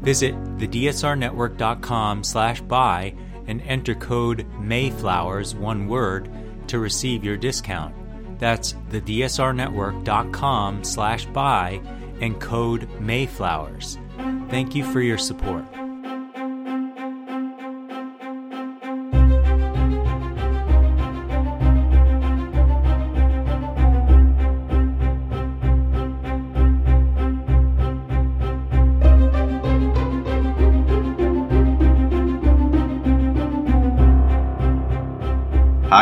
Visit thedsrnetwork.com slash buy and enter code Mayflowers, one word, to receive your discount. That's thedsrnetwork.com slash buy and code Mayflowers. Thank you for your support.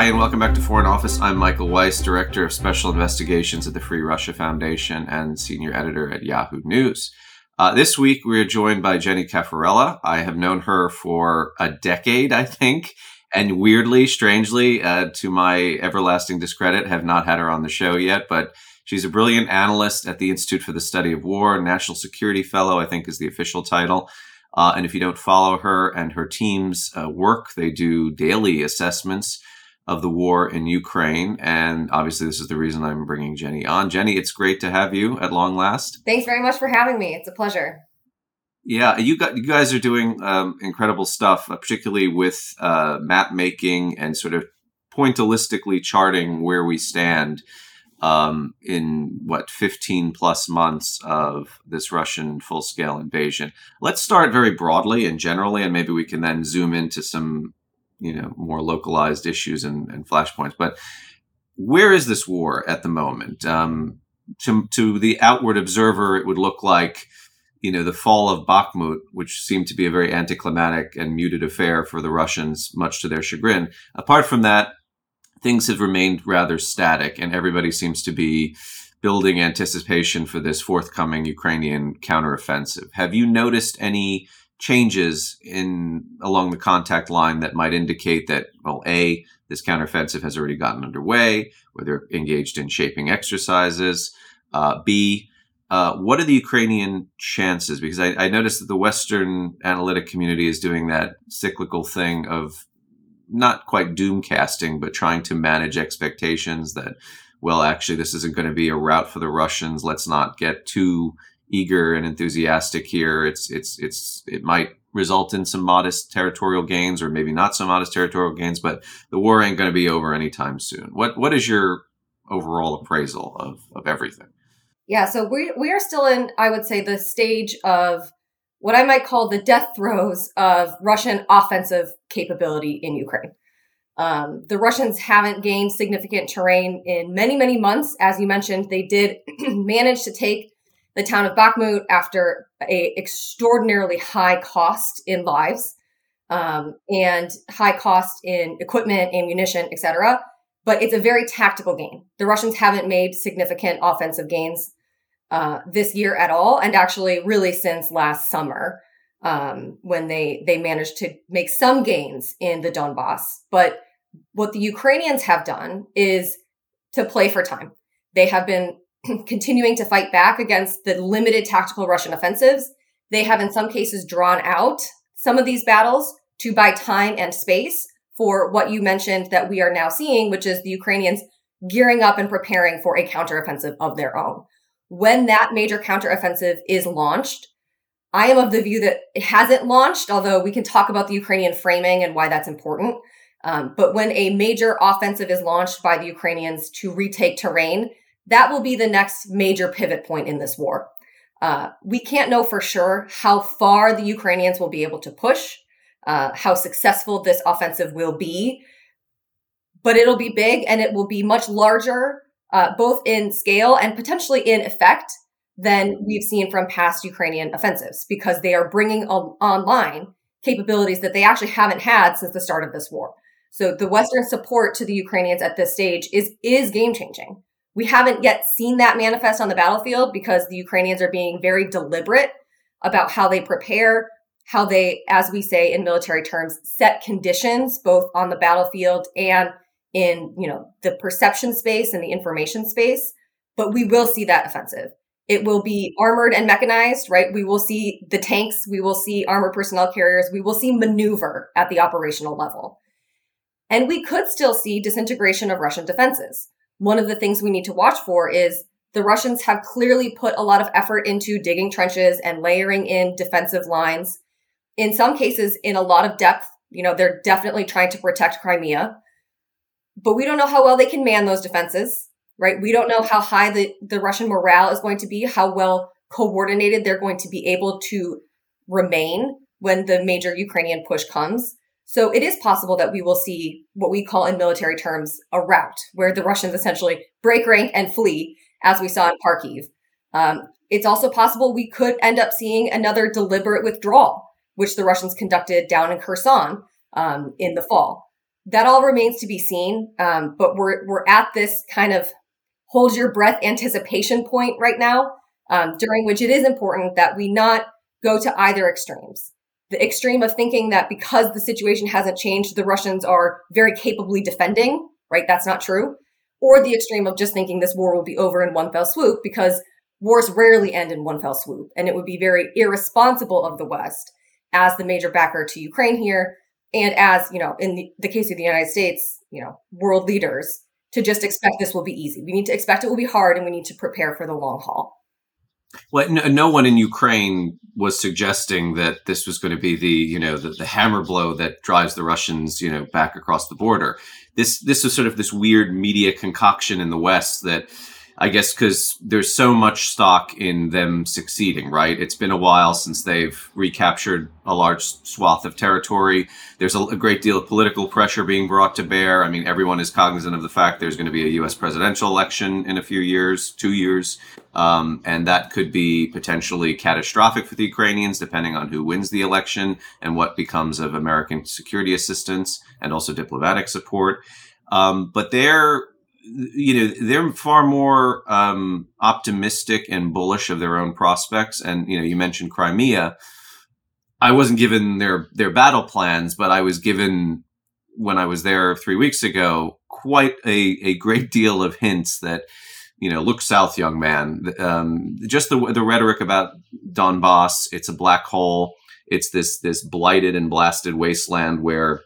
Hi, and welcome back to Foreign Office. I'm Michael Weiss, Director of Special Investigations at the Free Russia Foundation and Senior Editor at Yahoo News. Uh, this week, we are joined by Jenny Cafarella. I have known her for a decade, I think, and weirdly, strangely, uh, to my everlasting discredit, have not had her on the show yet. But she's a brilliant analyst at the Institute for the Study of War, National Security Fellow, I think is the official title. Uh, and if you don't follow her and her team's uh, work, they do daily assessments of the war in Ukraine. And obviously, this is the reason I'm bringing Jenny on. Jenny, it's great to have you at long last. Thanks very much for having me. It's a pleasure. Yeah, you got you guys are doing um, incredible stuff, uh, particularly with uh, map making and sort of pointillistically charting where we stand um, in what 15 plus months of this Russian full scale invasion. Let's start very broadly and generally, and maybe we can then zoom into some you know more localized issues and, and flashpoints. But where is this war at the moment? Um, to, to the outward observer, it would look like you know the fall of Bakhmut, which seemed to be a very anticlimactic and muted affair for the Russians, much to their chagrin. Apart from that, things have remained rather static, and everybody seems to be building anticipation for this forthcoming Ukrainian counteroffensive. Have you noticed any changes in along the contact line that might indicate that well a this counteroffensive has already gotten underway where they're engaged in shaping exercises. Uh, b uh, what are the ukrainian chances? Because I, I noticed that the western analytic community is doing that cyclical thing of not quite doom casting but trying to manage expectations that well actually this isn't going to be a rout for the russians. Let's not get too eager and enthusiastic here. It's it's it's it might result in some modest territorial gains or maybe not so modest territorial gains, but the war ain't going to be over anytime soon. What what is your overall appraisal of of everything? Yeah, so we we are still in I would say the stage of what I might call the death throes of Russian offensive capability in Ukraine. Um, the Russians haven't gained significant terrain in many, many months. As you mentioned, they did manage to take the town of Bakhmut after a extraordinarily high cost in lives um, and high cost in equipment, ammunition, etc. But it's a very tactical game. The Russians haven't made significant offensive gains uh, this year at all, and actually, really since last summer um, when they they managed to make some gains in the Donbass. But what the Ukrainians have done is to play for time. They have been continuing to fight back against the limited tactical Russian offensives. They have, in some cases, drawn out some of these battles to buy time and space for what you mentioned that we are now seeing, which is the Ukrainians gearing up and preparing for a counteroffensive of their own. When that major counteroffensive is launched, I am of the view that it hasn't launched, although we can talk about the Ukrainian framing and why that's important. Um, but when a major offensive is launched by the Ukrainians to retake terrain, that will be the next major pivot point in this war. Uh, we can't know for sure how far the Ukrainians will be able to push, uh, how successful this offensive will be, but it'll be big and it will be much larger, uh, both in scale and potentially in effect than we've seen from past Ukrainian offensives because they are bringing on- online capabilities that they actually haven't had since the start of this war. So the Western support to the Ukrainians at this stage is is game changing. We haven't yet seen that manifest on the battlefield because the Ukrainians are being very deliberate about how they prepare, how they, as we say in military terms, set conditions both on the battlefield and in, you know, the perception space and the information space. But we will see that offensive. It will be armored and mechanized, right? We will see the tanks. We will see armored personnel carriers. We will see maneuver at the operational level. And we could still see disintegration of Russian defenses. One of the things we need to watch for is the Russians have clearly put a lot of effort into digging trenches and layering in defensive lines. In some cases, in a lot of depth, you know, they're definitely trying to protect Crimea. But we don't know how well they can man those defenses, right? We don't know how high the, the Russian morale is going to be, how well coordinated they're going to be able to remain when the major Ukrainian push comes. So it is possible that we will see what we call in military terms a rout, where the Russians essentially break rank and flee, as we saw in Kharkiv. Um, it's also possible we could end up seeing another deliberate withdrawal, which the Russians conducted down in Kherson um, in the fall. That all remains to be seen, um, but we're we're at this kind of hold your breath anticipation point right now, um, during which it is important that we not go to either extremes the extreme of thinking that because the situation hasn't changed, the Russians are very capably defending, right? That's not true. Or the extreme of just thinking this war will be over in one fell swoop because wars rarely end in one fell swoop. And it would be very irresponsible of the West as the major backer to Ukraine here and as, you know, in the, the case of the United States, you know, world leaders to just expect this will be easy. We need to expect it will be hard and we need to prepare for the long haul. Well, no, no, one in Ukraine was suggesting that this was going to be the, you know, the, the, hammer blow that drives the Russians, you know, back across the border. This this was sort of this weird media concoction in the West that I guess because there's so much stock in them succeeding, right? It's been a while since they've recaptured a large swath of territory. There's a, a, great deal of political pressure being brought to bear. I mean, everyone is cognizant of the fact there's going to be a U.S. presidential election in a few years, two years, um, and that could be potentially catastrophic for the Ukrainians, depending on who wins the election and what becomes of American security assistance and also diplomatic support. Um, but they're you know they're far more um, optimistic and bullish of their own prospects. And you know you mentioned crimea. I wasn't given their their battle plans but i was given when i was there three weeks ago quite a, a great deal of hints that you know look south young man. Um, just the, the rhetoric about donbass it's a black hole. It's this this blighted and blasted wasteland where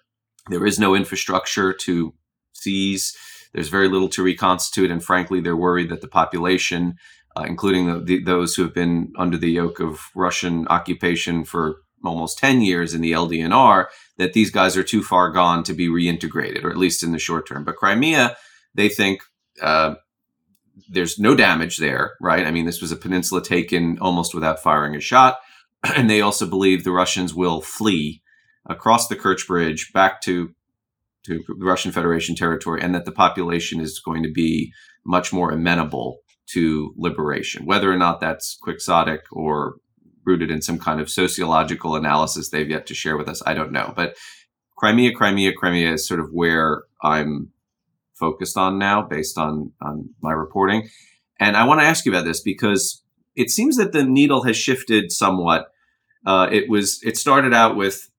there is no infrastructure to seize there's very little to reconstitute, and frankly, they're worried that the population, uh, including the, the, those who have been under the yoke of Russian occupation for almost 10 years in the LDNR, that these guys are too far gone to be reintegrated, or at least in the short term. But Crimea, they think uh, there's no damage there, right? I mean, this was a peninsula taken almost without firing a shot. And they also believe the Russians will flee across the Kerch Bridge back to to the Russian Federation territory, and that the population is going to be much more amenable to liberation. Whether or not that's quixotic or rooted in some kind of sociological analysis they've yet to share with us, I don't know. But Crimea, Crimea, Crimea is sort of where I'm focused on now based on, on my reporting. And I want to ask you about this because it seems that the needle has shifted somewhat. Uh, it was it started out with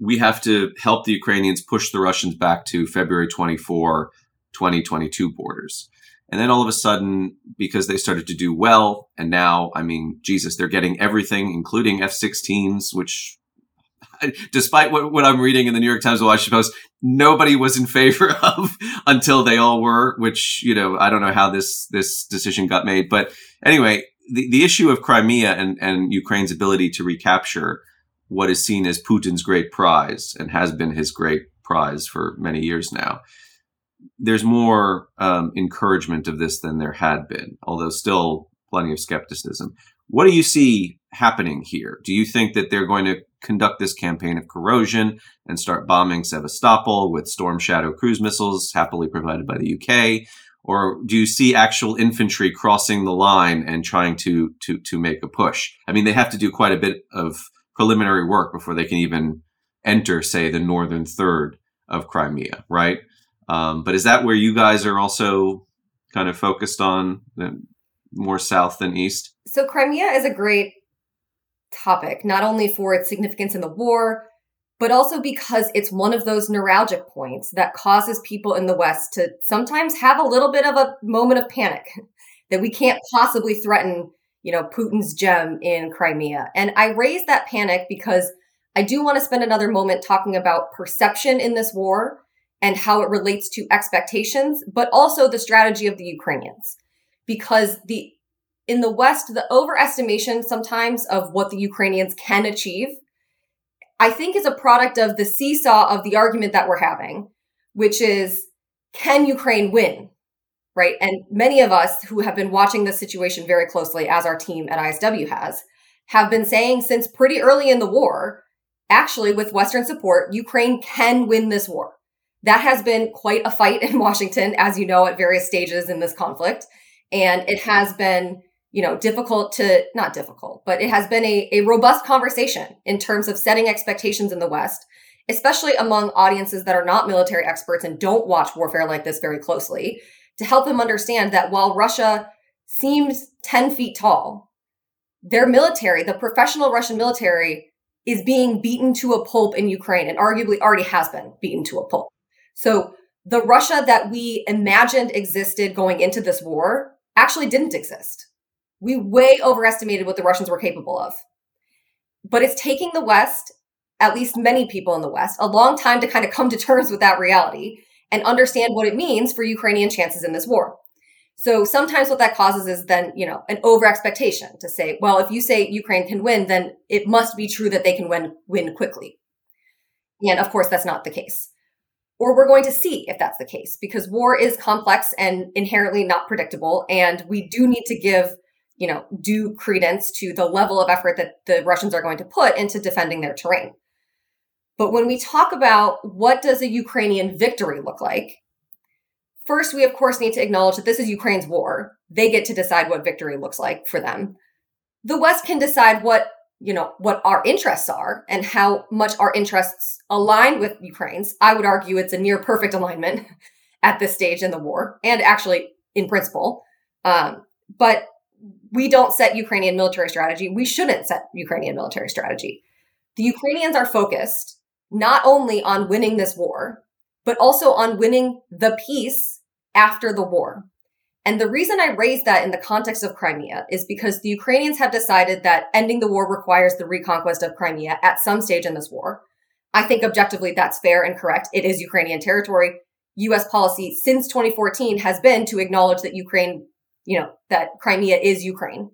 we have to help the Ukrainians push the Russians back to February 24, 2022 borders. And then all of a sudden, because they started to do well, and now, I mean, Jesus, they're getting everything, including F 16s, which, despite what, what I'm reading in the New York Times and Washington Post, nobody was in favor of until they all were, which, you know, I don't know how this, this decision got made. But anyway, the, the issue of Crimea and, and Ukraine's ability to recapture what is seen as Putin's great prize and has been his great prize for many years now. There's more um, encouragement of this than there had been, although still plenty of skepticism. What do you see happening here? Do you think that they're going to conduct this campaign of corrosion and start bombing Sevastopol with Storm Shadow cruise missiles happily provided by the UK? Or do you see actual infantry crossing the line and trying to to to make a push? I mean, they have to do quite a bit of preliminary work before they can even enter, say, the northern third of Crimea, right? Um, but is that where you guys are also kind of focused on more south than east? So Crimea is a great topic, not only for its significance in the war, but also because it's one of those neuralgic points that causes people in the West to sometimes have a little bit of a moment of panic that we can't possibly threaten, you know, Putin's gem in Crimea. And I raise that panic because I do want to spend another moment talking about perception in this war and how it relates to expectations, but also the strategy of the Ukrainians. Because the in the West, the overestimation sometimes of what the Ukrainians can achieve, I think is a product of the seesaw of the argument that we're having, which is can Ukraine win? Right. And many of us who have been watching this situation very closely, as our team at ISW has, have been saying since pretty early in the war, actually, with Western support, Ukraine can win this war. That has been quite a fight in Washington, as you know, at various stages in this conflict. And it has been you know, difficult to not difficult, but it has been a, a robust conversation in terms of setting expectations in the West, especially among audiences that are not military experts and don't watch warfare like this very closely, to help them understand that while Russia seems 10 feet tall, their military, the professional Russian military, is being beaten to a pulp in Ukraine and arguably already has been beaten to a pulp. So the Russia that we imagined existed going into this war actually didn't exist we way overestimated what the Russians were capable of. But it's taking the West, at least many people in the West, a long time to kind of come to terms with that reality and understand what it means for Ukrainian chances in this war. So sometimes what that causes is then, you know, an over expectation to say, well, if you say Ukraine can win, then it must be true that they can win win quickly. And of course that's not the case. Or we're going to see if that's the case because war is complex and inherently not predictable and we do need to give you know, due credence to the level of effort that the Russians are going to put into defending their terrain. But when we talk about what does a Ukrainian victory look like, first we of course need to acknowledge that this is Ukraine's war. They get to decide what victory looks like for them. The West can decide what, you know, what our interests are and how much our interests align with Ukraine's. I would argue it's a near perfect alignment at this stage in the war and actually in principle. Um, but we don't set Ukrainian military strategy. We shouldn't set Ukrainian military strategy. The Ukrainians are focused not only on winning this war, but also on winning the peace after the war. And the reason I raise that in the context of Crimea is because the Ukrainians have decided that ending the war requires the reconquest of Crimea at some stage in this war. I think objectively that's fair and correct. It is Ukrainian territory. US policy since 2014 has been to acknowledge that Ukraine you know, that Crimea is Ukraine.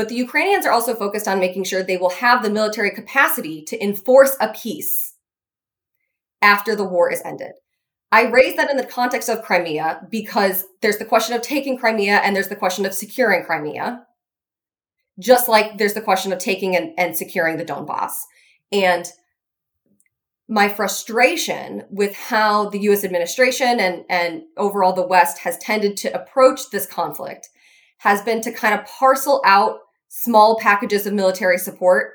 But the Ukrainians are also focused on making sure they will have the military capacity to enforce a peace after the war is ended. I raise that in the context of Crimea because there's the question of taking Crimea and there's the question of securing Crimea, just like there's the question of taking and, and securing the Donbass. And my frustration with how the US administration and, and overall the West has tended to approach this conflict has been to kind of parcel out small packages of military support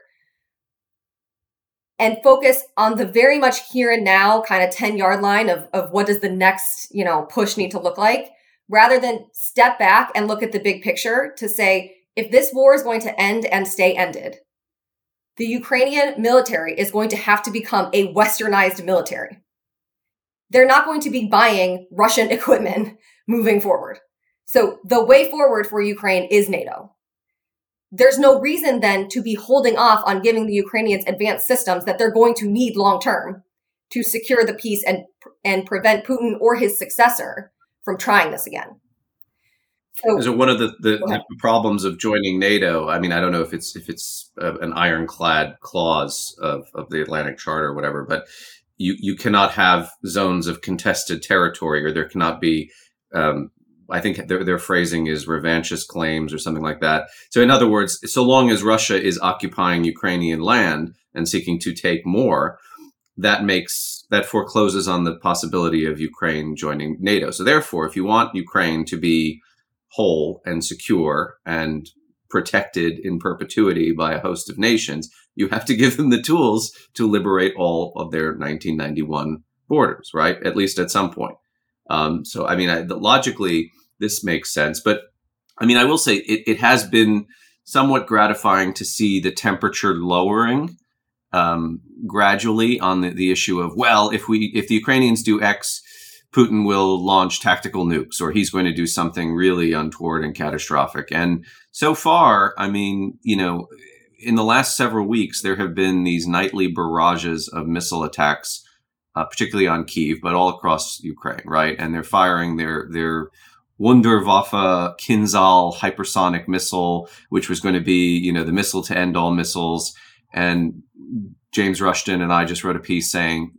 and focus on the very much here and now kind of 10 yard line of, of what does the next you know push need to look like rather than step back and look at the big picture to say if this war is going to end and stay ended the Ukrainian military is going to have to become a westernized military. They're not going to be buying Russian equipment moving forward. So the way forward for Ukraine is NATO. There's no reason then to be holding off on giving the Ukrainians advanced systems that they're going to need long term to secure the peace and and prevent Putin or his successor from trying this again. So, Is it one of the, the, the, problems of joining NATO? I mean, I don't know if it's if it's uh, an ironclad clause of, of the Atlantic Charter or whatever, but you you cannot have zones of contested territory, or there cannot be. Um, I think their their phrasing is revanchist claims or something like that. So, in other words, so long as Russia is occupying Ukrainian land and seeking to take more, that makes that forecloses on the possibility of Ukraine joining NATO. So, therefore, if you want Ukraine to be whole and secure and protected in perpetuity by a host of nations, you have to give them the tools to liberate all of their 1991 borders, right? At least at some point. Um, so, I mean, I, logically, this makes sense. But I mean, I will say it, it has been somewhat gratifying to see the temperature lowering um, gradually on the, the issue of well, if we if the Ukrainians do X, Putin will launch tactical nukes, or he's going to do something really untoward and catastrophic. And so far, I mean, you know, in the last several weeks, there have been these nightly barrages of missile attacks, uh, particularly on Kiev, but all across Ukraine, right? And they're firing their their Wunderwaffe Kinzhal hypersonic missile, which was going to be, you know, the missile to end all missiles. And James Rushton and I just wrote a piece saying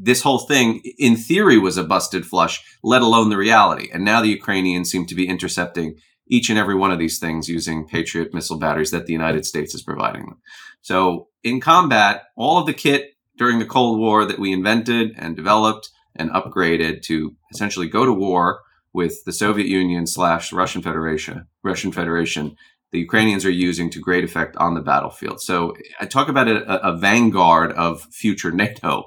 this whole thing, in theory, was a busted flush, let alone the reality. And now the Ukrainians seem to be intercepting each and every one of these things using Patriot missile batteries that the United States is providing them. So in combat, all of the kit during the Cold War that we invented and developed and upgraded to essentially go to war with the Soviet Union slash Russian Federation, Russian Federation, the Ukrainians are using to great effect on the battlefield. So I talk about a, a vanguard of future NATO.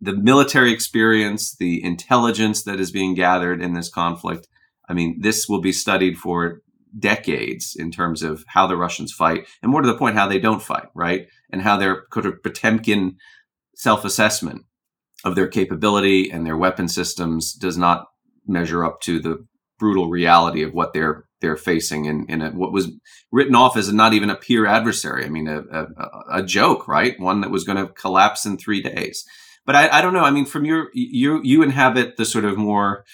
The military experience, the intelligence that is being gathered in this conflict, I mean, this will be studied for decades in terms of how the Russians fight, and more to the point, how they don't fight, right? And how their kind of Potemkin self assessment of their capability and their weapon systems does not measure up to the brutal reality of what they're they're facing in, in a, what was written off as not even a peer adversary. I mean, a, a, a joke, right? One that was going to collapse in three days. But I, I don't know. I mean, from your you you inhabit the sort of more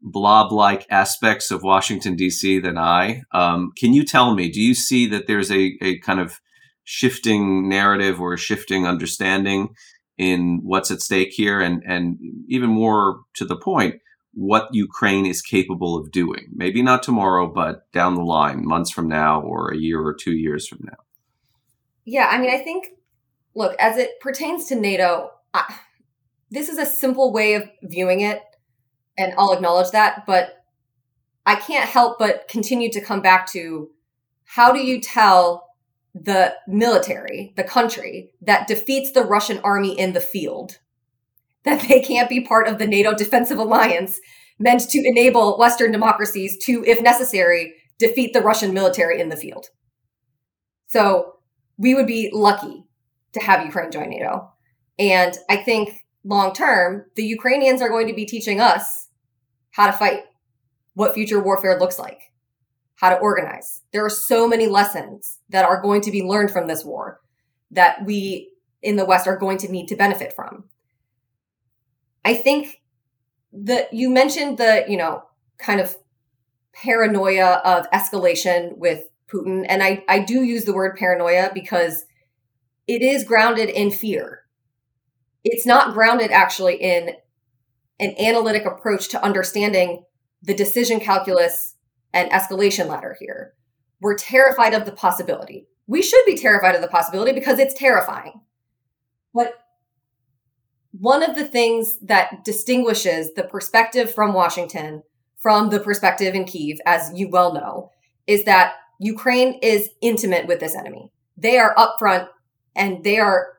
blob like aspects of Washington, D.C. than I. Um, can you tell me, do you see that there's a, a kind of shifting narrative or a shifting understanding in what's at stake here? And, and even more to the point, what Ukraine is capable of doing? Maybe not tomorrow, but down the line, months from now, or a year or two years from now. Yeah, I mean, I think, look, as it pertains to NATO, I, this is a simple way of viewing it and I'll acknowledge that, but I can't help but continue to come back to how do you tell the military, the country that defeats the Russian army in the field, that they can't be part of the NATO defensive alliance meant to enable Western democracies to, if necessary, defeat the Russian military in the field. So we would be lucky to have Ukraine join NATO. And I think long term, the Ukrainians are going to be teaching us how to fight, what future warfare looks like, how to organize. There are so many lessons that are going to be learned from this war that we in the West are going to need to benefit from. I think that you mentioned the, you know, kind of paranoia of escalation with Putin. And I, I do use the word paranoia because it is grounded in fear. It's not grounded actually in an analytic approach to understanding the decision calculus and escalation ladder here. We're terrified of the possibility. We should be terrified of the possibility because it's terrifying. But one of the things that distinguishes the perspective from Washington from the perspective in Kiev, as you well know, is that Ukraine is intimate with this enemy. They are upfront and they are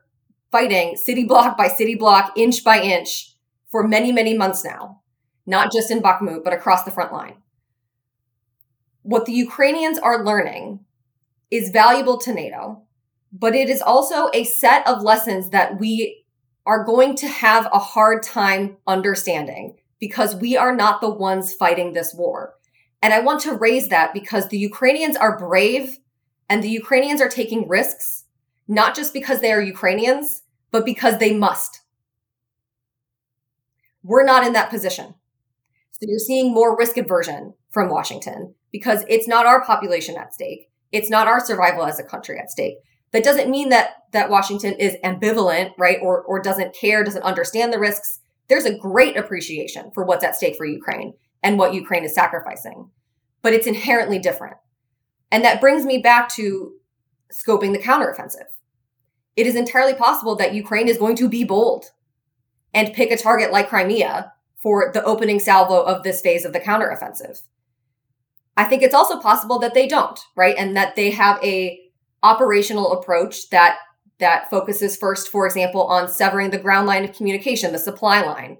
fighting city block by city block, inch by inch for many, many months now, not just in Bakhmut, but across the front line. What the Ukrainians are learning is valuable to NATO, but it is also a set of lessons that we are going to have a hard time understanding because we are not the ones fighting this war. And I want to raise that because the Ukrainians are brave and the Ukrainians are taking risks, not just because they are Ukrainians, but because they must. We're not in that position. So you're seeing more risk aversion from Washington because it's not our population at stake. It's not our survival as a country at stake. That doesn't mean that that Washington is ambivalent, right? Or or doesn't care, doesn't understand the risks. There's a great appreciation for what's at stake for Ukraine and what Ukraine is sacrificing. But it's inherently different. And that brings me back to scoping the counteroffensive. It is entirely possible that Ukraine is going to be bold and pick a target like Crimea for the opening salvo of this phase of the counteroffensive. I think it's also possible that they don't, right? And that they have a operational approach that that focuses first, for example, on severing the ground line of communication, the supply line,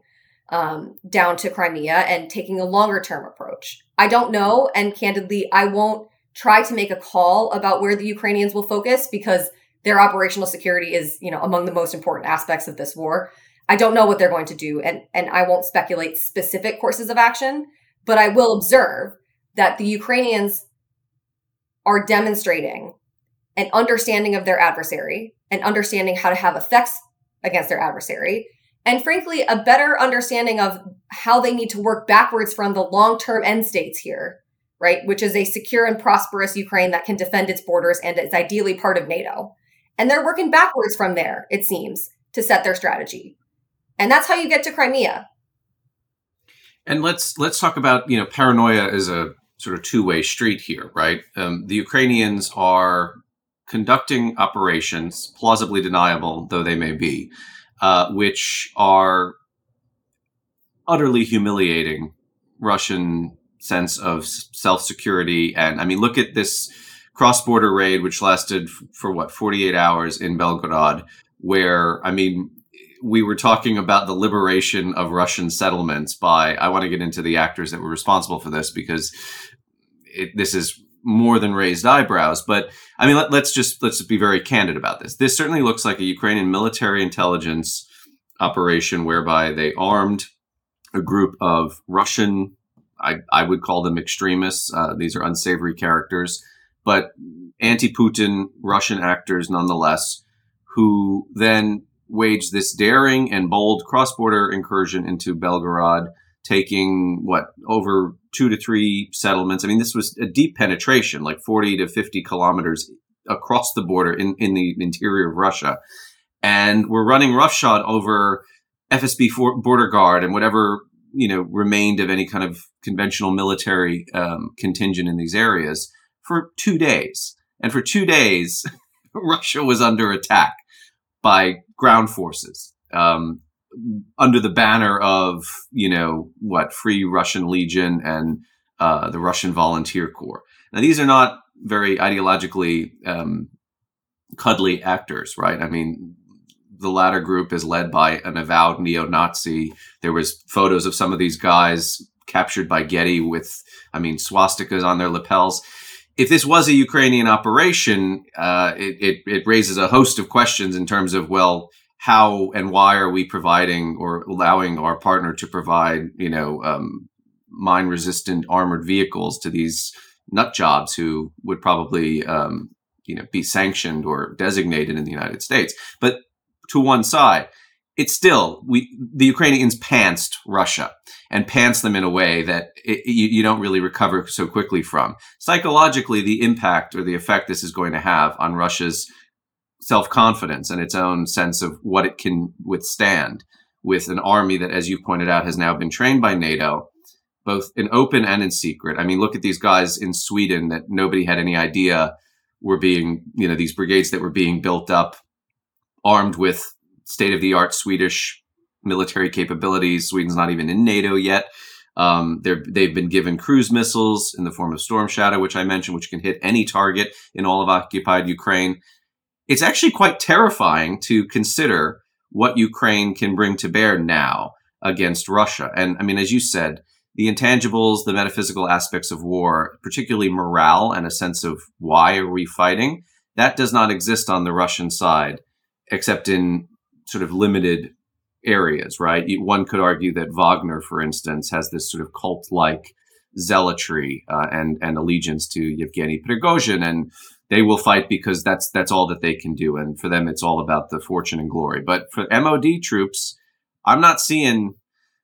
um, down to Crimea, and taking a longer term approach. I don't know, and candidly, I won't try to make a call about where the Ukrainians will focus because their operational security is, you know, among the most important aspects of this war. I don't know what they're going to do and and I won't speculate specific courses of action, but I will observe that the Ukrainians are demonstrating an understanding of their adversary, an understanding how to have effects against their adversary, and frankly, a better understanding of how they need to work backwards from the long term end states here, right? Which is a secure and prosperous Ukraine that can defend its borders and is ideally part of NATO. And they're working backwards from there, it seems, to set their strategy. And that's how you get to Crimea. And let's let's talk about you know paranoia is a sort of two way street here, right? Um, the Ukrainians are conducting operations, plausibly deniable though they may be, uh, which are utterly humiliating Russian sense of self security. And I mean, look at this cross border raid, which lasted f- for what, 48 hours in Belgorod, where, I mean, we were talking about the liberation of Russian settlements by, I want to get into the actors that were responsible for this because it, this is more than raised eyebrows. But I mean, let, us just let's be very candid about this. This certainly looks like a Ukrainian military intelligence operation whereby they armed a group of Russian, I, I would call them extremists. Uh, these are unsavory characters, but anti-Putin Russian actors nonetheless, who then waged this daring and bold cross-border incursion into Belgorod taking what over two to three settlements. I mean, this was a deep penetration, like 40 to 50 kilometers across the border in, in the interior of Russia. And we're running roughshod over FSB border guard and whatever, you know, remained of any kind of conventional military um, contingent in these areas for two days. And for two days, Russia was under attack by ground forces. Um, under the banner of you know what Free Russian Legion and uh, the Russian Volunteer Corps. Now these are not very ideologically um, cuddly actors, right? I mean, the latter group is led by an avowed neo-Nazi. There was photos of some of these guys captured by Getty with, I mean, swastikas on their lapels. If this was a Ukrainian operation, uh, it, it, it raises a host of questions in terms of, well, how and why are we providing or allowing our partner to provide, you know, um, mine resistant armored vehicles to these nut jobs who would probably, um, you know, be sanctioned or designated in the United States. But to one side, it's still we the Ukrainians pantsed Russia and pants them in a way that it, you, you, don't really recover so quickly from. Psychologically, the impact or the effect this is going to have on Russia's self confidence and its own sense of what it can withstand with an army that, as you pointed out, has now been trained by NATO, both in open and in secret. I mean, look at these guys in Sweden that nobody had any idea were being, you know, these brigades that were being built up, armed with state of the art Swedish military capabilities. Sweden's not even in NATO yet. Um, they've been given cruise missiles in the form of Storm Shadow, which I mentioned, which can hit any target in all of occupied Ukraine it's actually quite terrifying to consider what Ukraine can bring to bear now against Russia. And I mean, as you said, the intangibles, the metaphysical aspects of war, particularly morale and a sense of why are we fighting, that does not exist on the Russian side, except in sort of limited areas, right? One could argue that Wagner, for instance, has this sort of cult-like zealotry uh, and and allegiance to Yevgeny Prigozhin and they will fight because that's that's all that they can do, and for them, it's all about the fortune and glory. But for MOD troops, I'm not seeing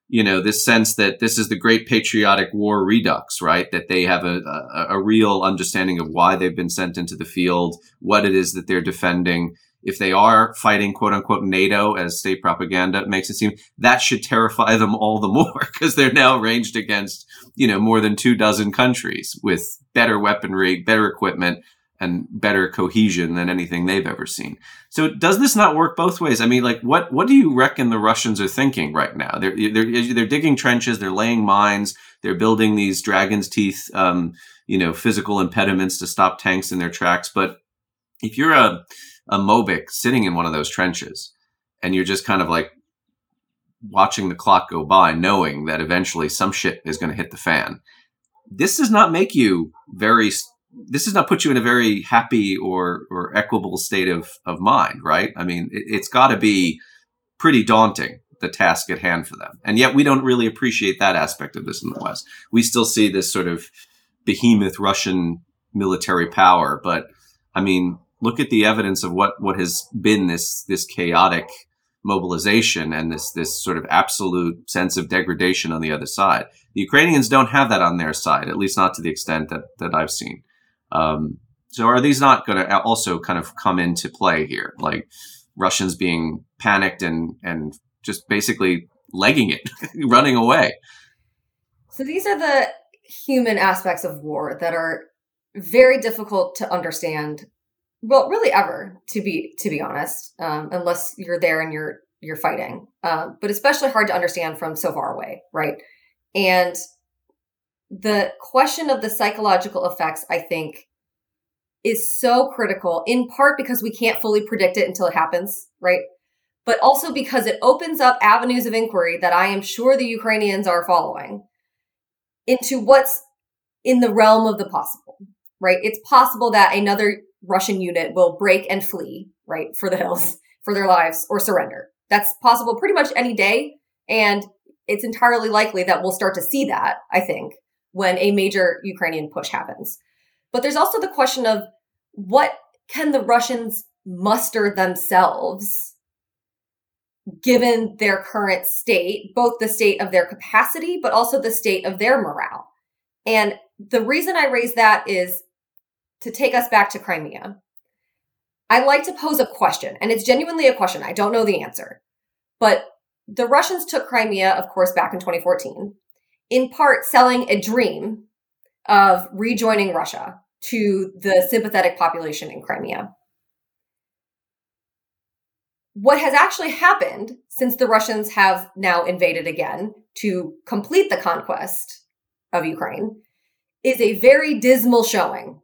you know this sense that this is the great patriotic war redux right? That they have a, a, a, real understanding of why they've been sent into the field what it is that they're defending. If they are fighting quote unquote nato as state propaganda makes it seem that should terrify them all the more because they're now ranged against you know more than two dozen countries with better weaponry better equipment and better cohesion than anything they've ever seen. So does this not work both ways? I mean, like what what do you reckon the Russians are thinking right now? They're they're they're digging trenches, they're laying mines, they're building these dragon's teeth, um, you know, physical impediments to stop tanks in their tracks. But if you're a a Mobic sitting in one of those trenches, and you're just kind of like watching the clock go by, knowing that eventually some shit is going to hit the fan, this does not make you very this does not put you in a very happy or or equable state of of mind, right? I mean, it, it's got to be pretty daunting the task at hand for them, and yet we don't really appreciate that aspect of this in the West. We still see this sort of behemoth Russian military power, but I mean, look at the evidence of what what has been this this chaotic mobilization and this this sort of absolute sense of degradation on the other side. The Ukrainians don't have that on their side, at least not to the extent that that I've seen. Um, so are these not going to also kind of come into play here, like Russians being panicked and and just basically legging it, running away? So these are the human aspects of war that are very difficult to understand well really ever to be to be honest um, unless you're there and you're you're fighting. Uh, but especially hard to understand from so far away right? And the question of the psychological effects i think is so critical in part because we can't fully predict it until it happens right but also because it opens up avenues of inquiry that i am sure the ukrainians are following into what's in the realm of the possible right it's possible that another Russian unit will break and flee, right, for the hills for their lives or surrender. That's possible pretty much any day. And it's entirely likely that we'll start to see that, I think, when a major Ukrainian push happens. But there's also the question of what can the Russians muster themselves given their current state, both the state of their capacity, but also the state of their morale. And the reason I raise that is to take us back to Crimea, I like to pose a question, and it's genuinely a question. I don't know the answer. But the Russians took Crimea, of course, back in 2014, in part selling a dream of rejoining Russia to the sympathetic population in Crimea. What has actually happened since the Russians have now invaded again to complete the conquest of Ukraine is a very dismal showing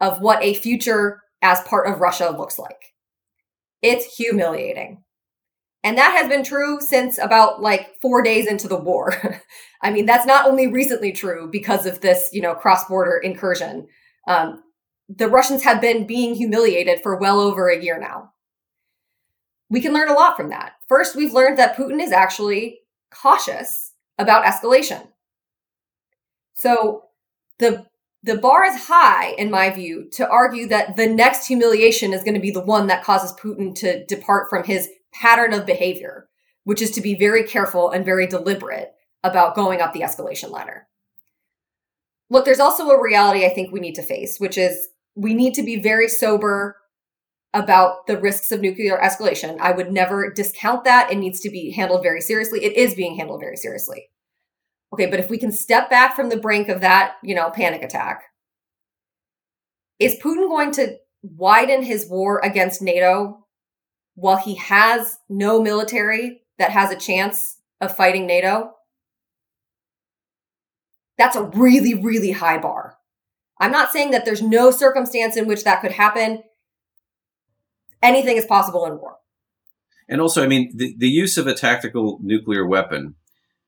of what a future as part of Russia looks like. It's humiliating. And that has been true since about like four days into the war. I mean, that's not only recently true because of this, you know, cross border incursion. Um, the Russians have been being humiliated for well over a year now. We can learn a lot from that. First, we've learned that Putin is actually cautious about escalation. So the the bar is high, in my view, to argue that the next humiliation is going to be the one that causes Putin to depart from his pattern of behavior, which is to be very careful and very deliberate about going up the escalation ladder. Look, there's also a reality I think we need to face, which is we need to be very sober about the risks of nuclear escalation. I would never discount that. It needs to be handled very seriously. It is being handled very seriously. Okay, but if we can step back from the brink of that, you know, panic attack, is Putin going to widen his war against NATO while he has no military that has a chance of fighting NATO? That's a really, really high bar. I'm not saying that there's no circumstance in which that could happen. Anything is possible in war. And also, I mean, the, the use of a tactical nuclear weapon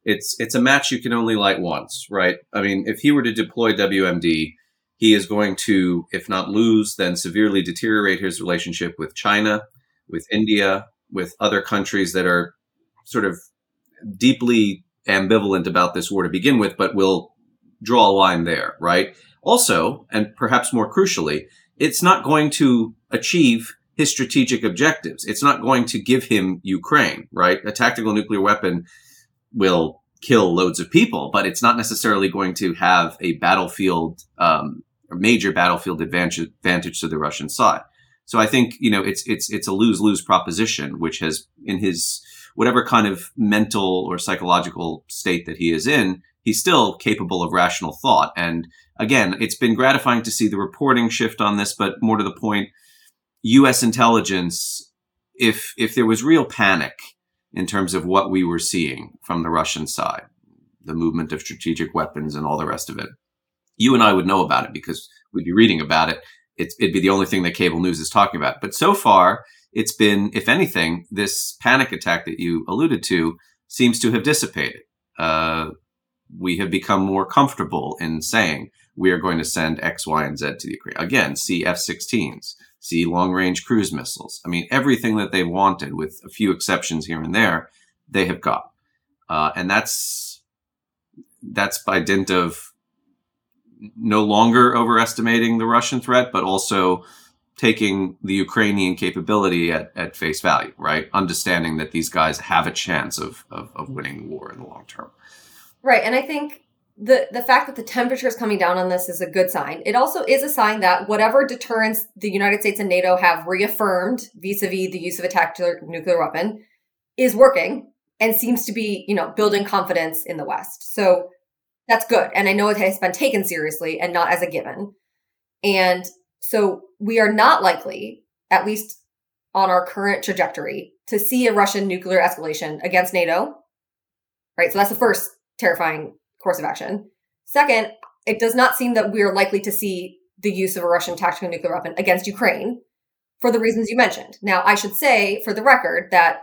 it's it's a match you can only light once, right? I mean, if he were to deploy WMD, he is going to, if not lose, then severely deteriorate his relationship with China, with India, with other countries that are sort of deeply ambivalent about this war to begin with, but will draw a line there, right? Also, and perhaps more crucially, it's not going to achieve his strategic objectives. It's not going to give him Ukraine, right? A tactical nuclear weapon will kill loads of people, but it's not necessarily going to have a battlefield, um, a major battlefield advantage, advantage to the Russian side. So I think you know it's it's it's a lose lose proposition, which has in his whatever kind of mental or psychological state that he is in, he's still capable of rational thought. And again, it's been gratifying to see the reporting shift on this, but more to the point, U.S. intelligence, if if there was real panic in terms of what we were seeing from the Russian side, the movement of strategic weapons and all the rest of it. You and I would know about it because we'd be reading about it. It's, it'd be the only thing that cable news is talking about. But so far, it's been, if anything, this panic attack that you alluded to seems to have dissipated. Uh, we have become more comfortable in saying we are going to send X, Y, and Z to the Ukraine. Again, see F 16s, see long range cruise missiles. I mean, everything that they wanted, with a few exceptions here and there, they have got. Uh, and that's that's by dint of no longer overestimating the Russian threat, but also taking the Ukrainian capability at, at face value, right? Understanding that these guys have a chance of, of, of winning the war in the long term. Right. And I think the the fact that the temperature is coming down on this is a good sign. It also is a sign that whatever deterrence the United States and NATO have reaffirmed vis-a-vis the use of a tactical nuclear weapon is working and seems to be, you know, building confidence in the West. So that's good. And I know it has been taken seriously and not as a given. And so we are not likely, at least on our current trajectory, to see a Russian nuclear escalation against NATO. Right. So that's the first terrifying course of action. Second, it does not seem that we are likely to see the use of a Russian tactical nuclear weapon against Ukraine for the reasons you mentioned. Now, I should say for the record that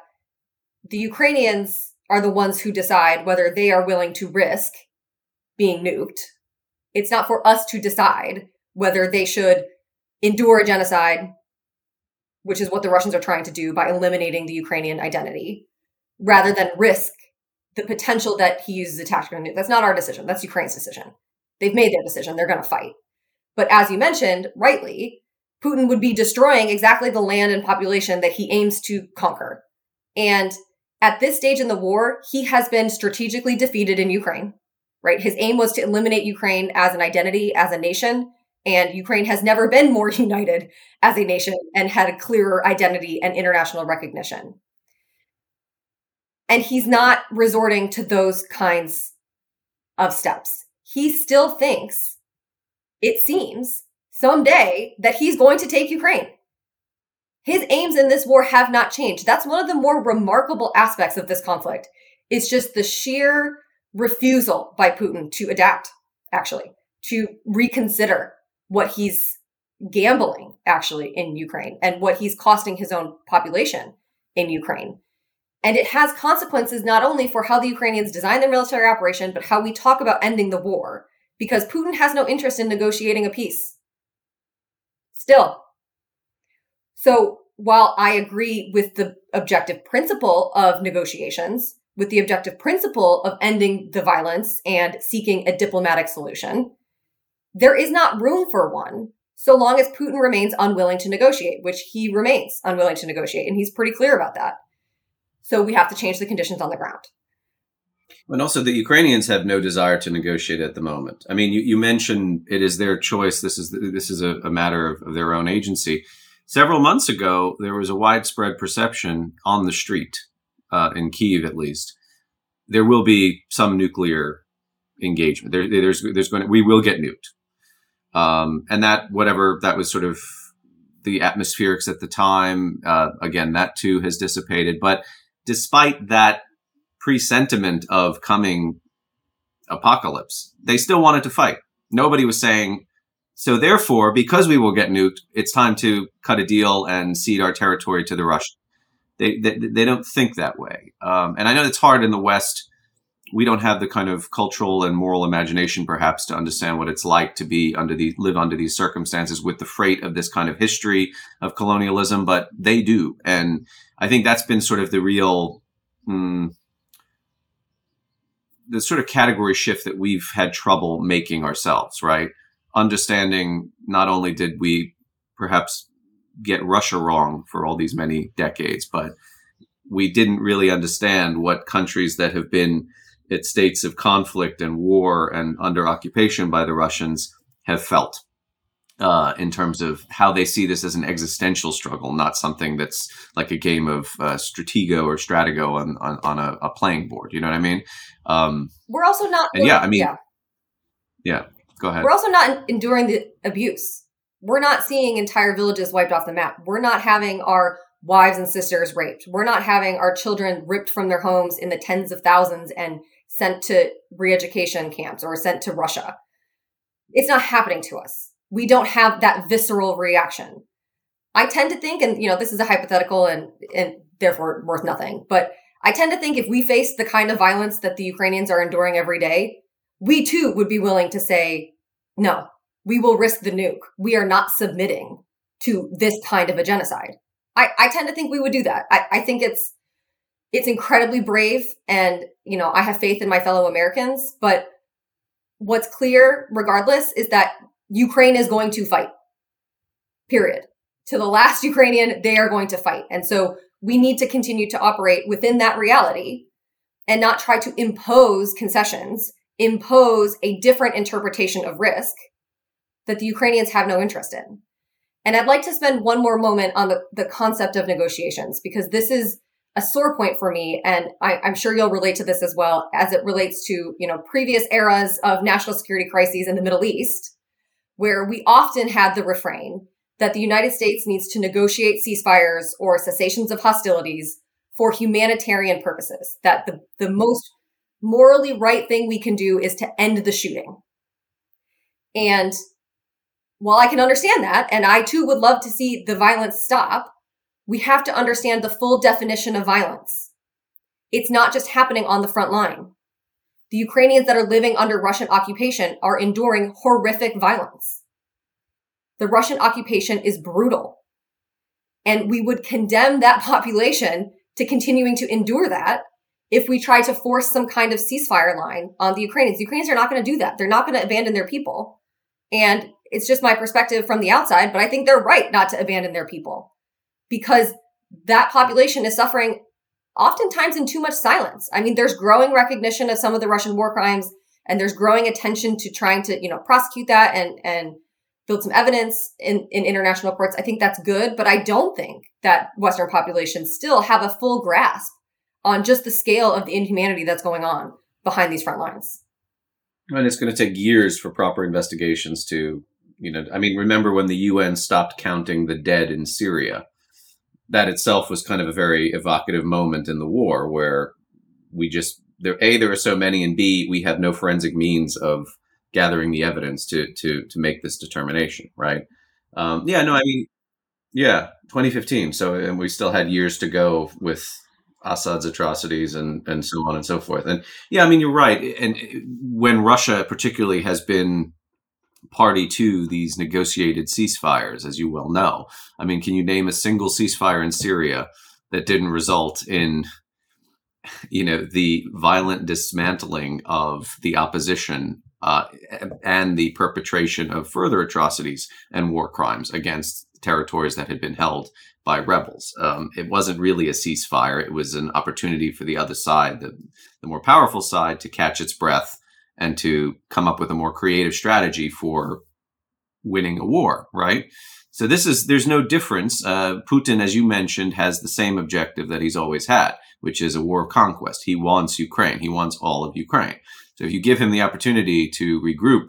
the Ukrainians are the ones who decide whether they are willing to risk being nuked. It's not for us to decide whether they should endure a genocide, which is what the Russians are trying to do by eliminating the Ukrainian identity, rather than risk the potential that he uses a tactical nuke. That's not our decision. That's Ukraine's decision. They've made their decision. They're going to fight. But as you mentioned, rightly, Putin would be destroying exactly the land and population that he aims to conquer. And at this stage in the war, he has been strategically defeated in Ukraine, right? His aim was to eliminate Ukraine as an identity, as a nation. And Ukraine has never been more united as a nation and had a clearer identity and international recognition. And he's not resorting to those kinds of steps. He still thinks, it seems, someday that he's going to take Ukraine. His aims in this war have not changed. That's one of the more remarkable aspects of this conflict. It's just the sheer refusal by Putin to adapt, actually, to reconsider what he's gambling actually in Ukraine and what he's costing his own population in Ukraine. And it has consequences not only for how the Ukrainians design their military operation, but how we talk about ending the war, because Putin has no interest in negotiating a peace. Still. So while I agree with the objective principle of negotiations, with the objective principle of ending the violence and seeking a diplomatic solution, there is not room for one so long as Putin remains unwilling to negotiate, which he remains unwilling to negotiate. And he's pretty clear about that. So we have to change the conditions on the ground. And also, the Ukrainians have no desire to negotiate at the moment. I mean, you, you mentioned it is their choice. This is this is a, a matter of, of, their own agency. Several months ago, there was a widespread perception on the street uh, in Kiev, at least, there will be some nuclear engagement. There, there's there's going to, we will get nuked, um, and that whatever that was sort of the atmospherics at the time. Uh, again, that too has dissipated, but despite that presentiment of coming apocalypse, they still wanted to fight. Nobody was saying, so therefore, because we will get nuked, it's time to cut a deal and cede our territory to the Russians. They, they, they don't think that way. Um, and I know it's hard in the West. We don't have the kind of cultural and moral imagination, perhaps, to understand what it's like to be under the live under these circumstances with the freight of this kind of history of colonialism. But they do, and I think that's been sort of the real, mm, the sort of category shift that we've had trouble making ourselves, right? Understanding not only did we perhaps get Russia wrong for all these many decades, but we didn't really understand what countries that have been at states of conflict and war and under occupation by the Russians have felt uh, in terms of how they see this as an existential struggle, not something that's like a game of uh, Stratego or Stratego on, on, on a, a, playing board. You know what I mean? Um, We're also not. Yeah, I mean, yeah. yeah, go ahead. We're also not enduring the abuse. We're not seeing entire villages wiped off the map. We're not having our wives and sisters raped. We're not having our children ripped from their homes in the tens of thousands and sent to re education camps or sent to Russia. It's not happening to us we don't have that visceral reaction. I tend to think, and you know, this is a hypothetical and and therefore worth nothing, but I tend to think if we face the kind of violence that the Ukrainians are enduring every day, we too would be willing to say no, we will risk the nuke. We are not submitting to this kind of a genocide. I, I tend to think we would do that. I, I think it's it's incredibly brave and you know i have faith in my fellow americans but what's clear regardless is that ukraine is going to fight period to the last ukrainian they are going to fight and so we need to continue to operate within that reality and not try to impose concessions impose a different interpretation of risk that the ukrainians have no interest in. And i'd like to spend one more moment on the, the concept of negotiations because this is a sore point for me and I, am sure you'll relate to this as well as it relates to you know previous eras of national security crises in the middle east where we often had the refrain that the united states needs to negotiate ceasefires or cessations of hostilities for humanitarian purposes that the, the most morally right thing we can do is to end the shooting. And while i can understand that and i too would love to see the violence stop we have to understand the full definition of violence. It's not just happening on the front line. The Ukrainians that are living under Russian occupation are enduring horrific violence. The Russian occupation is brutal. And we would condemn that population to continuing to endure that if we try to force some kind of ceasefire line on the Ukrainians. The Ukrainians are not going to do that. They're not going to abandon their people. And it's just my perspective from the outside, but I think they're right not to abandon their people because that population is suffering oftentimes in too much silence. I mean, there's growing recognition of some of the Russian war crimes and there's growing attention to trying to, you know, prosecute that and, and build some evidence in, in international courts. I think that's good, but I don't think that Western populations still have a full grasp on just the scale of the inhumanity that's going on behind these front lines. And it's going to take years for proper investigations to, you know, I mean, remember when the UN stopped counting the dead in Syria? that itself was kind of a very evocative moment in the war where we just there a there are so many and b we have no forensic means of gathering the evidence to to to make this determination right um, yeah no i mean yeah 2015 so and we still had years to go with assad's atrocities and and so on and so forth and yeah i mean you're right and when russia particularly has been party to these negotiated ceasefires, as you well know. I mean, can you name a single ceasefire in Syria that didn't result in, you know, the violent dismantling of the opposition uh, and the perpetration of further atrocities and war crimes against territories that had been held by rebels. Um, it wasn't really a ceasefire; it was an opportunity for the other side, the, the more powerful side, to catch its breath and to come up with a more creative strategy for winning a war, right? So this is there's no difference. Uh, Putin, as you mentioned, has the same objective that he's always had, which is a war of conquest. He wants Ukraine. He wants all of Ukraine. So if you give him the opportunity to regroup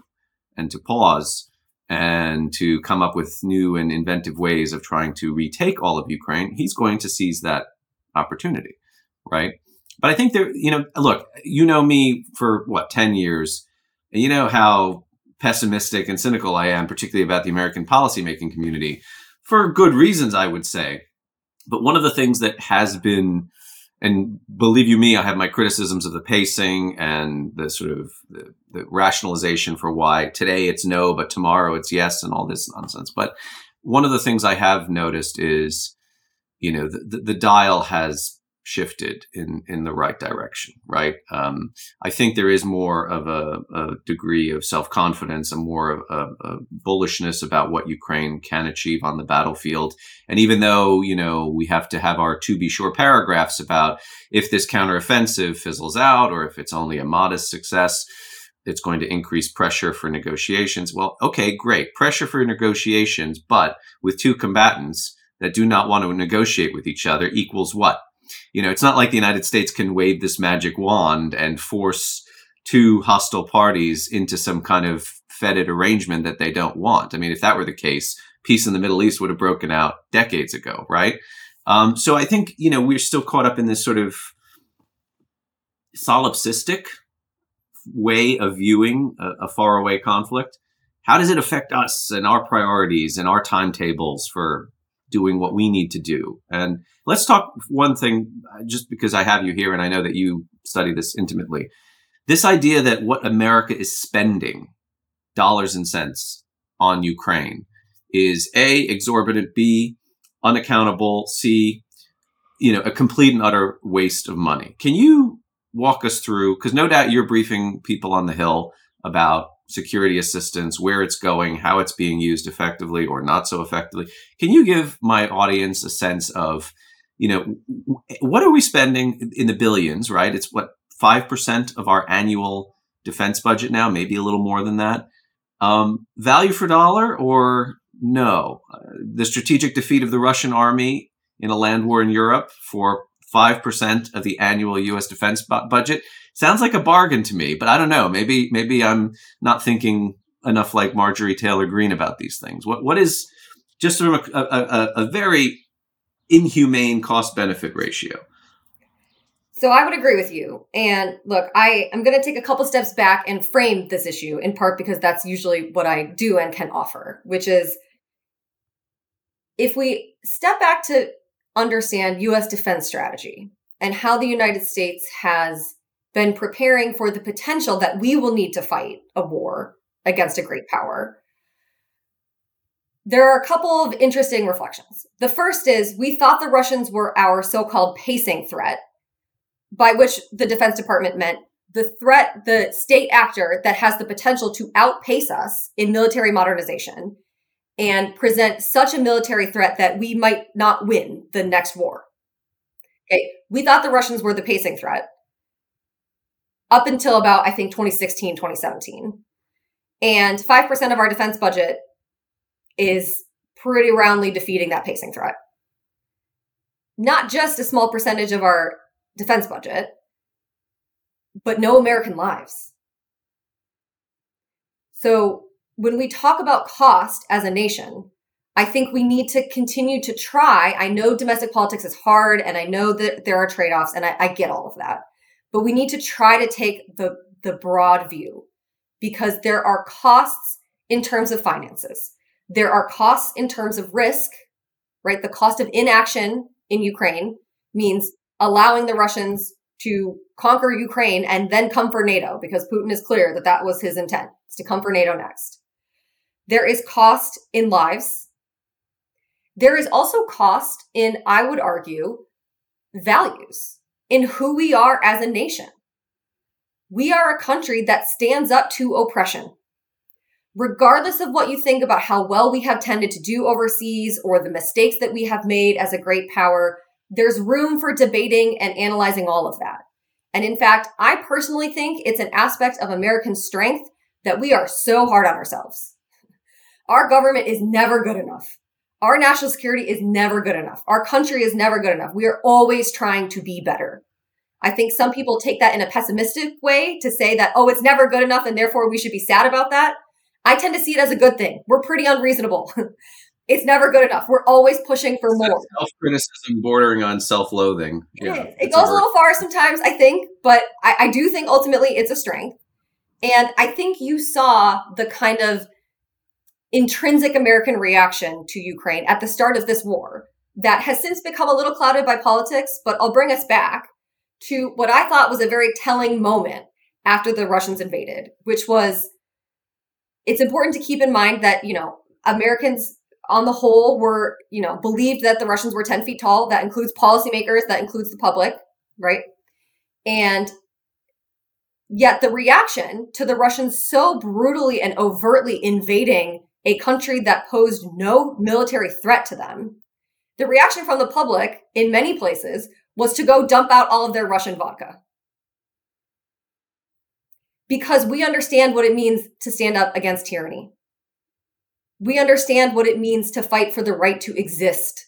and to pause and to come up with new and inventive ways of trying to retake all of Ukraine, he's going to seize that opportunity, right? But I think there, you know, look, you know me for what, 10 years, you know how pessimistic and cynical I am, particularly about the American policymaking community, for good reasons, I would say. But one of the things that has been, and believe you me, I have my criticisms of the pacing and the sort of the, the rationalization for why today it's no, but tomorrow it's yes, and all this nonsense. But one of the things I have noticed is, you know, the, the, the dial has shifted in in the right direction right? Um, i think there is more of a, a degree of self-confidence and more of a, a, bullishness about what ukraine can achieve on the battlefield. And even though you know we have to have our to be sure paragraphs about if this counteroffensive fizzles out or if it's only a modest success it's going to increase pressure for negotiations. Well okay great. Pressure for negotiations but with two combatants that do not want to negotiate with each other equals what you know, it's not like the United States can wave this magic wand and force two hostile parties into some kind of fetid arrangement that they don't want. I mean, if that were the case, peace in the Middle East would have broken out decades ago, right? Um, so I think you know we're still caught up in this sort of solipsistic way of viewing a, a faraway conflict. How does it affect us and our priorities and our timetables for doing what we need to do. And let's talk one thing, uh, just because I have you here and I know that you study this intimately. This idea that what America is spending dollars and cents on Ukraine is A, exorbitant, B, unaccountable, C, you know, a complete and utter waste of money. Can you walk us through? Because no doubt you're briefing people on the Hill about security assistance, where it's going, how it's being used effectively or not so effectively. Can you give my audience a sense of, you know, what are we spending in the billions, right? It's what, 5% of our annual defense budget now, maybe a little more than that. Um, value for dollar or no? Uh, the strategic defeat of the Russian army in a land war in Europe for 5% of the annual US defense bu- budget sounds like a bargain to me, but I don't know. Maybe maybe I'm not thinking enough like Marjorie Taylor Greene about these things. What what is just from a, a, a very inhumane cost benefit ratio? So I would agree with you. And look, I am going to take a couple steps back and frame this issue in part because that's usually what I do and can offer, which is if we step back to understand US defense strategy and how the United States has been preparing for the potential that we will need to fight a war against a great power. There are a couple of interesting reflections. The first is we thought the Russians were our so called pacing threat, by which the Defense Department meant the threat, the state actor that has the potential to outpace us in military modernization and present such a military threat that we might not win the next war. Okay, we thought the Russians were the pacing threat up until about, I think, 2016, 2017. And 5% of our defense budget is pretty roundly defeating that pacing threat. Not just a small percentage of our defense budget, but no American lives. So when we talk about cost as a nation, I think we need to continue to try. I know domestic politics is hard and I know that there are trade offs, and I, I, get all of that. But we need to try to take the the broad view because there are costs in terms of finances. There are costs in terms of risk right? The cost of inaction in ukraine means allowing the russians to conquer ukraine and then come for nato because putin is clear that that was his intent to come for nato next there is cost in lives there is also cost in i would argue values in who we are as a nation. We are a country that stands up to oppression. Regardless of what you think about how well we have tended to do overseas or the mistakes that we have made as a great power, there's room for debating and analyzing all of that. And in fact, I personally think it's an aspect of American strength that we are so hard on ourselves. Our government is never good enough. Our national security is never good enough. Our country is never good enough. We are always trying to be better. I think some people take that in a pessimistic way to say that, oh, it's never good enough and therefore we should be sad about that. I tend to see it as a good thing. We're pretty unreasonable. it's never good enough. We're always pushing for more. Self criticism bordering on self loathing. Yeah, it, it goes a, a, little far sometimes, I think, but I, I do think ultimately it's a strength. And I think you saw the kind of intrinsic American reaction to Ukraine at the start of this war that has since become a little clouded by politics, but I'll bring us back to what I thought was a very telling moment after the Russians invaded, which was it's important to keep in mind that, you know, Americans on the whole were, you know, believed that the Russians were 10 feet tall. That includes policymakers, that includes the public, right? And yet the reaction to the Russians so brutally and overtly invading a country that posed no military threat to them, the reaction from the public in many places was to go dump out all of their Russian vodka. Because we understand what it means to stand up against tyranny. We understand what it means to fight for the right to exist,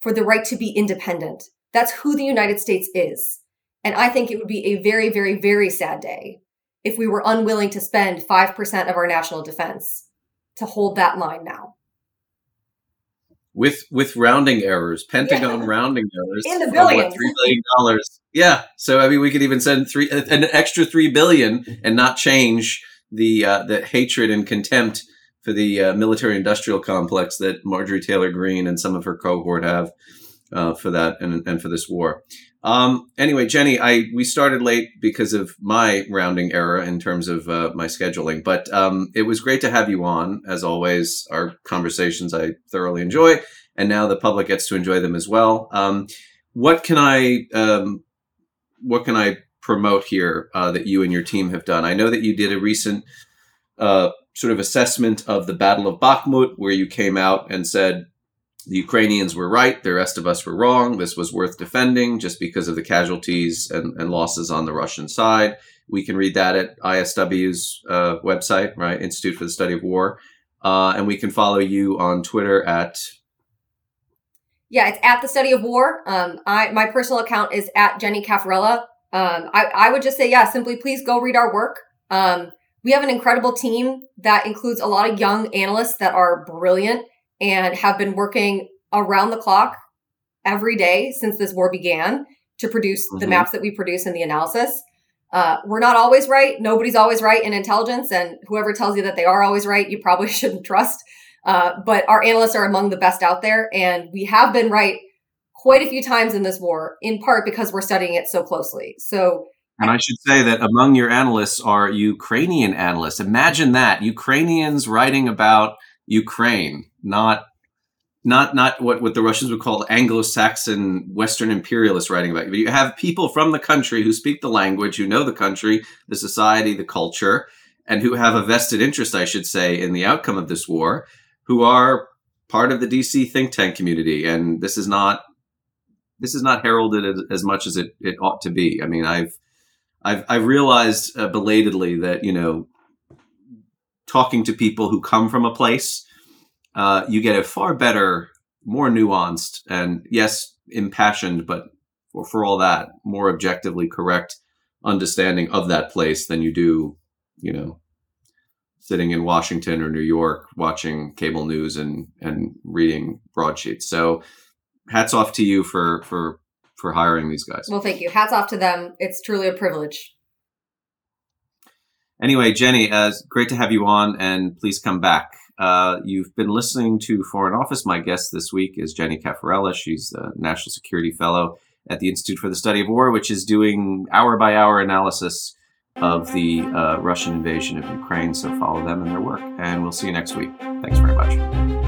for the right to be independent. That's who the United States is. And I think it would be a very, very, very sad day if we were unwilling to spend 5% of our national defense to hold that line now. With with rounding errors, Pentagon yeah. rounding errors in the billions, what, three billion dollars. Yeah, so I mean, we could even send three an extra three billion and not change the uh, the hatred and contempt for the uh, military industrial complex that Marjorie Taylor Greene and some of her cohort have uh, for that and, and for this war. Um, anyway, Jenny, I we started late because of my rounding error in terms of uh, my scheduling, but um, it was great to have you on. As always, our conversations I thoroughly enjoy, and now the public gets to enjoy them as well. Um, what can I um, what can I promote here uh, that you and your team have done? I know that you did a recent uh, sort of assessment of the Battle of Bakhmut, where you came out and said the Ukrainians were right, the rest of us were wrong. This was worth defending just because of the casualties and, and losses on the Russian side. We can read that at ISW's uh, website, right? Institute for the Study of War. Uh, and we can follow you on Twitter at. Yeah, it's at the Study of War. Um, I my personal account is at Jenny Cafarella. Um, I, I would just say, yeah, simply please go read our work. Um, we have an incredible team that includes a lot of young analysts that are brilliant and have been working around the clock every day since this war began to produce mm-hmm. the maps that we produce and the analysis. Uh, we're not always right. Nobody's always right in intelligence, and whoever tells you that they are always right, you probably shouldn't trust. Uh, but our analysts are among the best out there, and we have been right quite a few times in this war, in part because we're studying it so closely. So, and I should say that among your analysts are Ukrainian analysts. Imagine that Ukrainians writing about Ukraine not not not what, what the Russians would call Anglo-Saxon Western imperialist writing about. But you have people from the country who speak the language, who know the country, the society, the culture, and who have a vested interest, I should say, in the outcome of this war, who are part of the DC think tank community. And this is not this is not heralded as, as much as it, it ought to be. I mean, I've I've I've realized uh, belatedly that you know talking to people who come from a place uh, you get a far better, more nuanced, and yes, impassioned, but for, for all that, more objectively correct understanding of that place than you do, you know, sitting in Washington or New York watching cable news and and reading broadsheets. So, hats off to you for for for hiring these guys. Well, thank you. Hats off to them. It's truly a privilege. Anyway, Jenny, uh, great to have you on, and please come back. Uh, you've been listening to Foreign Office. My guest this week is Jenny Cafarella. She's the National Security Fellow at the Institute for the Study of War, which is doing hour by hour analysis of the uh, Russian invasion of Ukraine. So follow them and their work. And we'll see you next week. Thanks very much.